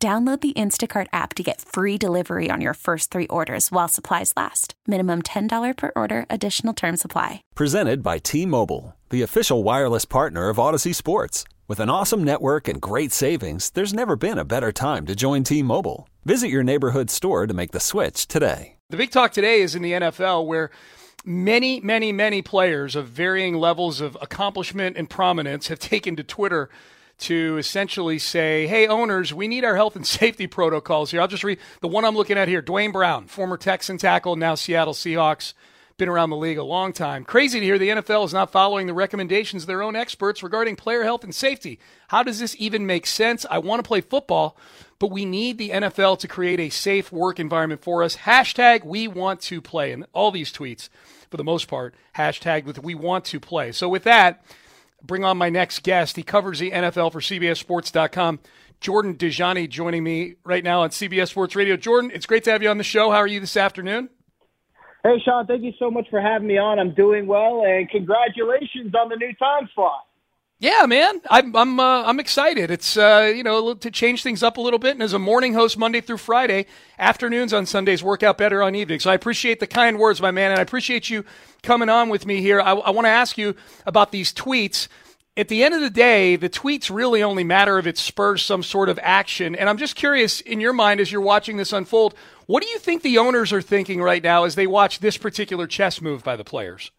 Download the Instacart app to get free delivery on your first three orders while supplies last. Minimum $10 per order, additional term supply. Presented by T Mobile, the official wireless partner of Audacy Sports. With an awesome network and great savings, there's never been a better time to join T Mobile. Visit your neighborhood store to make the switch today. The big talk today is in the NFL where many, many, many players of varying levels of accomplishment and prominence have taken to Twitter to essentially say, hey, owners, we need our health and safety protocols here. I'll just read the one I'm looking at here Duane Brown, former Texan tackle, now Seattle Seahawks, been around the league a long time. Crazy to hear the NFL is not following the recommendations of their own experts regarding player health and safety. How does this even make sense? I want to play football, but we need the NFL to create a safe work environment for us. Hashtag we want to play. And all these tweets, for the most part, hashtag with we want to play. So with that, bring on my next guest. He covers the NFL for CBSSports.com. Jordan Dajani joining me right now on CBS Sports Radio. Jordan, it's great to have you on the show. How are you this afternoon? Hey, Sean, thank you so much for having me on. I'm doing well, and congratulations on the new time slot. Yeah, man, I'm I'm uh, I'm excited. It's uh, you know to change things up a little bit, and as a morning host Monday through Friday, afternoons on Sundays work out better on evenings. So I appreciate the kind words, my man, and I appreciate you coming on with me here. I, I want to ask you about these tweets. At the end of the day, the tweets really only matter if it spurs some sort of action. And I'm just curious, in your mind, as you're watching this unfold, what do you think the owners are thinking right now as they watch this particular chess move by the players?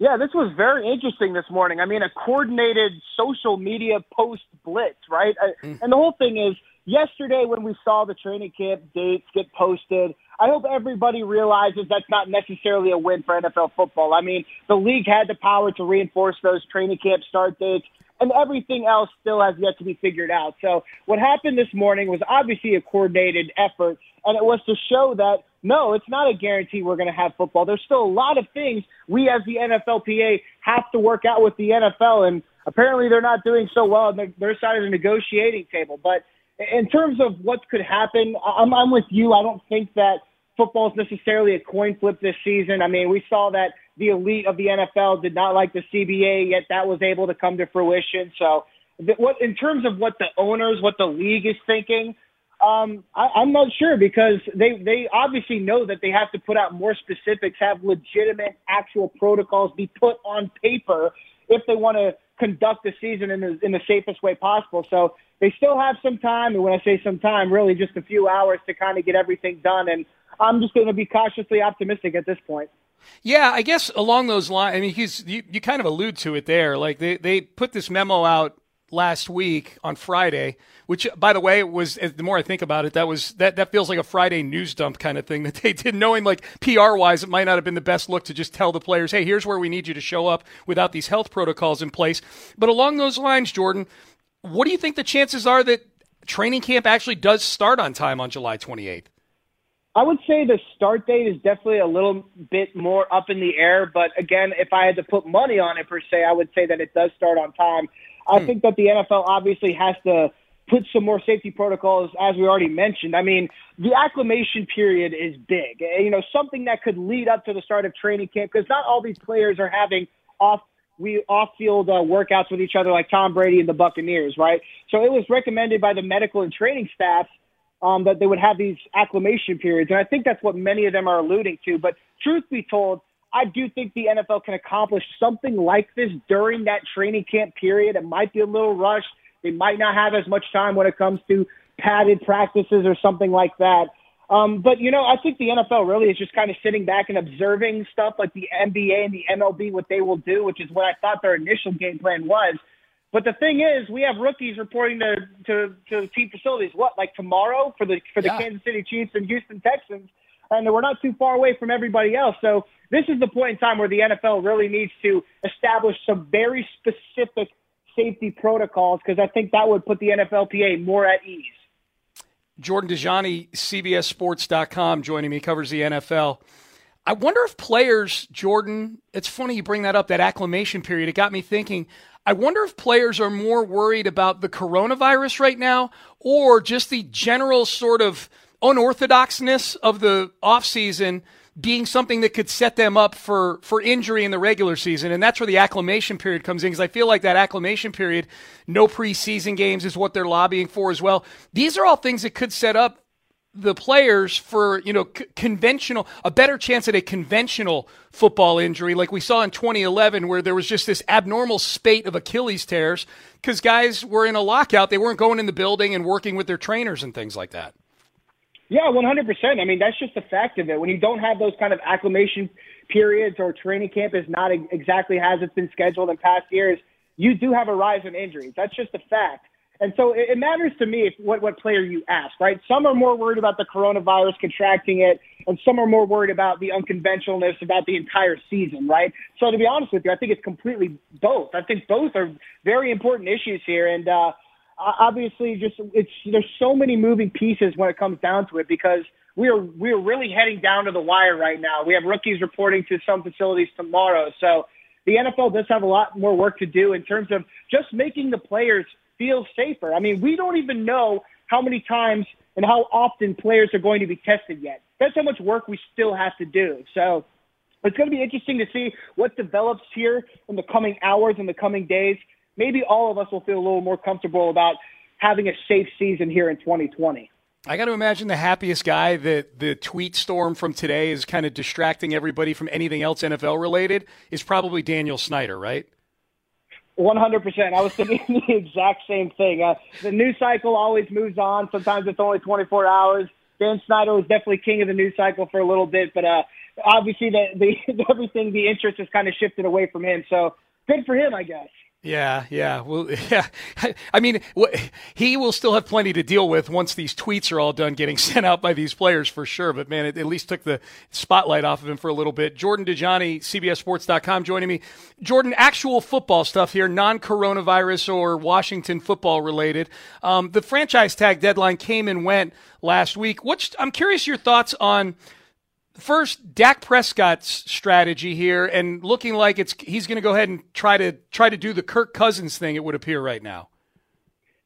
Yeah, this was very interesting this morning. I mean, a coordinated social media post blitz, right? Mm. And the whole thing is, yesterday when we saw the training camp dates get posted, I hope everybody realizes that's not necessarily a win for NFL football. I mean, the league had the power to reinforce those training camp start dates, and everything else still has yet to be figured out. So what happened this morning was obviously a coordinated effort, and it was to show that no, it's not a guarantee we're going to have football. There's still a lot of things we as the NFLPA have to work out with the NFL, and apparently they're not doing so well on their side of the negotiating table. But in terms of what could happen, I'm, I'm with you. I don't think that football is necessarily a coin flip this season. I mean, we saw that the elite of the NFL did not like the CBA, yet that was able to come to fruition. So, what in terms of what the owners, what the league is thinking, um, I, I'm not sure because they they obviously know that they have to put out more specifics, have legitimate actual protocols be put on paper if they want to conduct the season in the in the safest way possible. So they still have some time, and when I say some time, really just a few hours to kind of get everything done. And I'm just going to be cautiously optimistic at this point. Yeah, I guess along those lines. I mean, he's you, you kind of allude to it there. Like they they put this memo out last week on Friday, which, by the way, was the more I think about it, that was that that feels like a Friday news dump kind of thing that they did, knowing like PR wise, it might not have been the best look to just tell the players, hey, here's where we need you to show up without these health protocols in place. But along those lines, Jordan, what do you think the chances are that training camp actually does start on time on July 28th? I would say the start date is definitely a little bit more up in the air, but again, if I had to put money on it per se, I would say that it does start on time. I hmm. think that the NFL obviously has to put some more safety protocols, as we already mentioned. I mean, the acclimation period is big. Eh, you know, something that could lead up to the start of training camp because not all these players are having off we off-field uh, workouts with each other like Tom Brady and the Buccaneers, right? So it was recommended by the medical and training staff um, that they would have these acclimation periods, and I think that's what many of them are alluding to. But truth be told, I do think the NFL can accomplish something like this during that training camp period. It might be a little rushed. They might not have as much time when it comes to padded practices or something like that. Um, but you know, I think the NFL really is just kind of sitting back and observing stuff like the NBA and the MLB, what they will do, which is what I thought their initial game plan was. But the thing is, we have rookies reporting to to, to team facilities. What like tomorrow for the for the yeah. Kansas City Chiefs and Houston Texans, and we're not too far away from everybody else. So this is the point in time where the NFL really needs to establish some very specific safety protocols because I think that would put the NFLPA more at ease. Jordan Dajani, CBSSports.com, joining me, covers the NFL. I wonder if players, Jordan, it's funny you bring that up, that acclimation period. It got me thinking. I wonder if players are more worried about the coronavirus right now or just the general sort of unorthodoxness of the offseason being something that could set them up for, for injury in the regular season. And that's where the acclimation period comes in because I feel like that acclimation period, no preseason games is what they're lobbying for as well. These are all things that could set up the players for you know c- conventional a better chance at a conventional football injury like we saw in 2011 where there was just this abnormal spate of Achilles tears because guys were in a lockout they weren't going in the building and working with their trainers and things like that yeah 100% i mean that's just the fact of it when you don't have those kind of acclimation periods or training camp is not exactly as it's been scheduled in past years you do have a rise in injuries that's just a fact and so it, matters to me if, what, what player you ask, right? Some are more worried about the coronavirus contracting it, and some are more worried about the unconventionalness about the entire season, right? So to be honest with you, I think it's completely both. I think both are very important issues here. And, uh, obviously just it's there's so many moving pieces when it comes down to it because we are we are really heading down to the wire right now. We have rookies reporting to some facilities tomorrow, so the NFL does have a lot more work to do in terms of just making the players feel safer. I mean, we don't even know how many times and how often players are going to be tested yet. That's how much work we still have to do. So it's going to be interesting to see what develops here in the coming hours and the coming days. Maybe all of us will feel a little more comfortable about having a safe season here in 2020. I got to imagine the happiest guy that the tweet storm from today is kind of distracting everybody from anything else NFL related is probably Daniel Snyder, right? One hundred percent. I was thinking the exact same thing. Uh, the news cycle always moves on. Sometimes it's only twenty four hours. Dan Snyder was definitely king of the news cycle for a little bit, but uh, obviously the, the everything the interest has kind of shifted away from him. So good for him, I guess. Yeah, yeah. Well, yeah. I mean, he will still have plenty to deal with once these tweets are all done getting sent out by these players for sure. But man, it at least took the spotlight off of him for a little bit. Jordan Dajani, CBSSports.com, joining me. Jordan, actual football stuff here, non-coronavirus or Washington football related. Um, the franchise tag deadline came and went last week. What's I'm curious your thoughts on first Dak Prescott's strategy here and looking like it's he's going to go ahead and try to try to do the Kirk Cousins thing it would appear right now.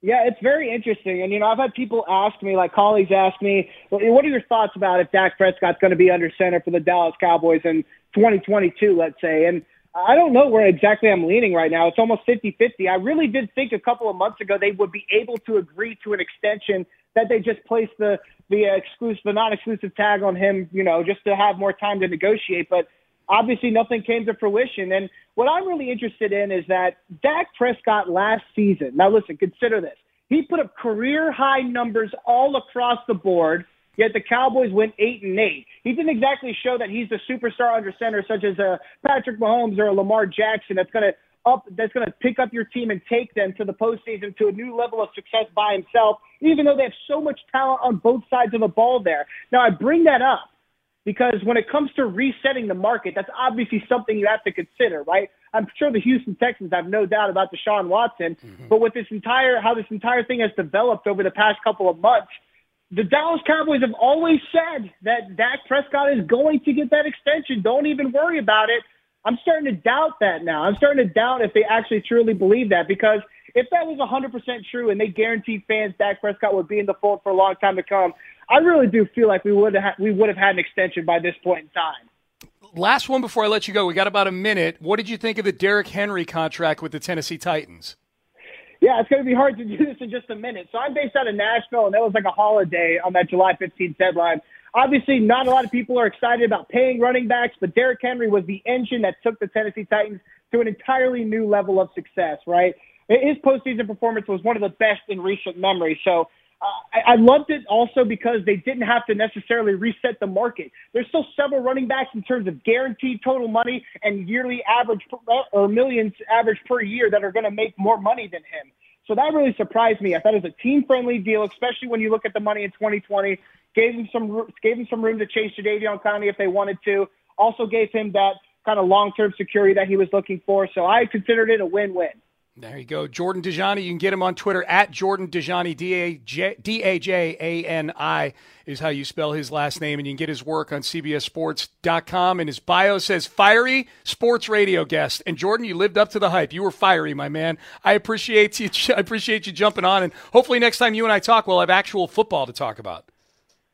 Yeah, it's very interesting. And, you know, I've had people ask me, like colleagues ask me, what are your thoughts about if Dak Prescott's going to be under center for the Dallas Cowboys in 2022, let's say? And I don't know where exactly I'm leaning right now. It's almost 50-50. I really did think a couple of months ago they would be able to agree to an extension that they just placed the the exclusive, the non-exclusive tag on him, you know, just to have more time to negotiate. But obviously, nothing came to fruition. And what I'm really interested in is that Dak Prescott last season. Now, listen, consider this: he put up career high numbers all across the board. Yet the Cowboys went eight and eight. He didn't exactly show that he's the superstar under center, such as a Patrick Mahomes or a Lamar Jackson, that's going to up that's going to pick up your team and take them to the postseason to a new level of success by himself, even though they have so much talent on both sides of the ball there. Now, I bring that up because when it comes to resetting the market, that's obviously something you have to consider, right? I'm sure the Houston Texans have no doubt about Deshaun Watson, mm-hmm. but with this entire how this entire thing has developed over the past couple of months, the Dallas Cowboys have always said that Dak Prescott is going to get that extension. Don't even worry about it. I'm starting to doubt that now. I'm starting to doubt if they actually truly believe that because if that was 100% true and they guaranteed fans Dak Prescott would be in the fold for a long time to come, I really do feel like we would have we would have had an extension by this point in time. Last one before I let you go. We got about a minute. What did you think of the Derrick Henry contract with the Tennessee Titans? Yeah, it's going to be hard to do this in just a minute. So I'm based out of Nashville, and that was like a holiday on that July 15th deadline. Obviously, not a lot of people are excited about paying running backs, but Derrick Henry was the engine that took the Tennessee Titans to an entirely new level of success, right? His postseason performance was one of the best in recent memory. So uh, I, I loved it also because they didn't have to necessarily reset the market. There's still several running backs in terms of guaranteed total money and yearly average per, or millions average per year that are going to make more money than him. So that really surprised me. I thought it was a team-friendly deal, especially when you look at the money in 2020 gave him some gave him some room to chase Jadeveon Clowney if they wanted to. Also gave him that kind of long term security that he was looking for. So I considered it a win win. There you go. Jordan Dajani. You can get him on Twitter at Jordan Dajani. D A J A N I is how you spell his last name. And you can get his work on CBSSports.com. And his bio says fiery sports radio guest. And Jordan, you lived up to the hype. You were fiery, my man. I appreciate you. I appreciate you jumping on. And hopefully next time you and I talk, we'll have actual football to talk about.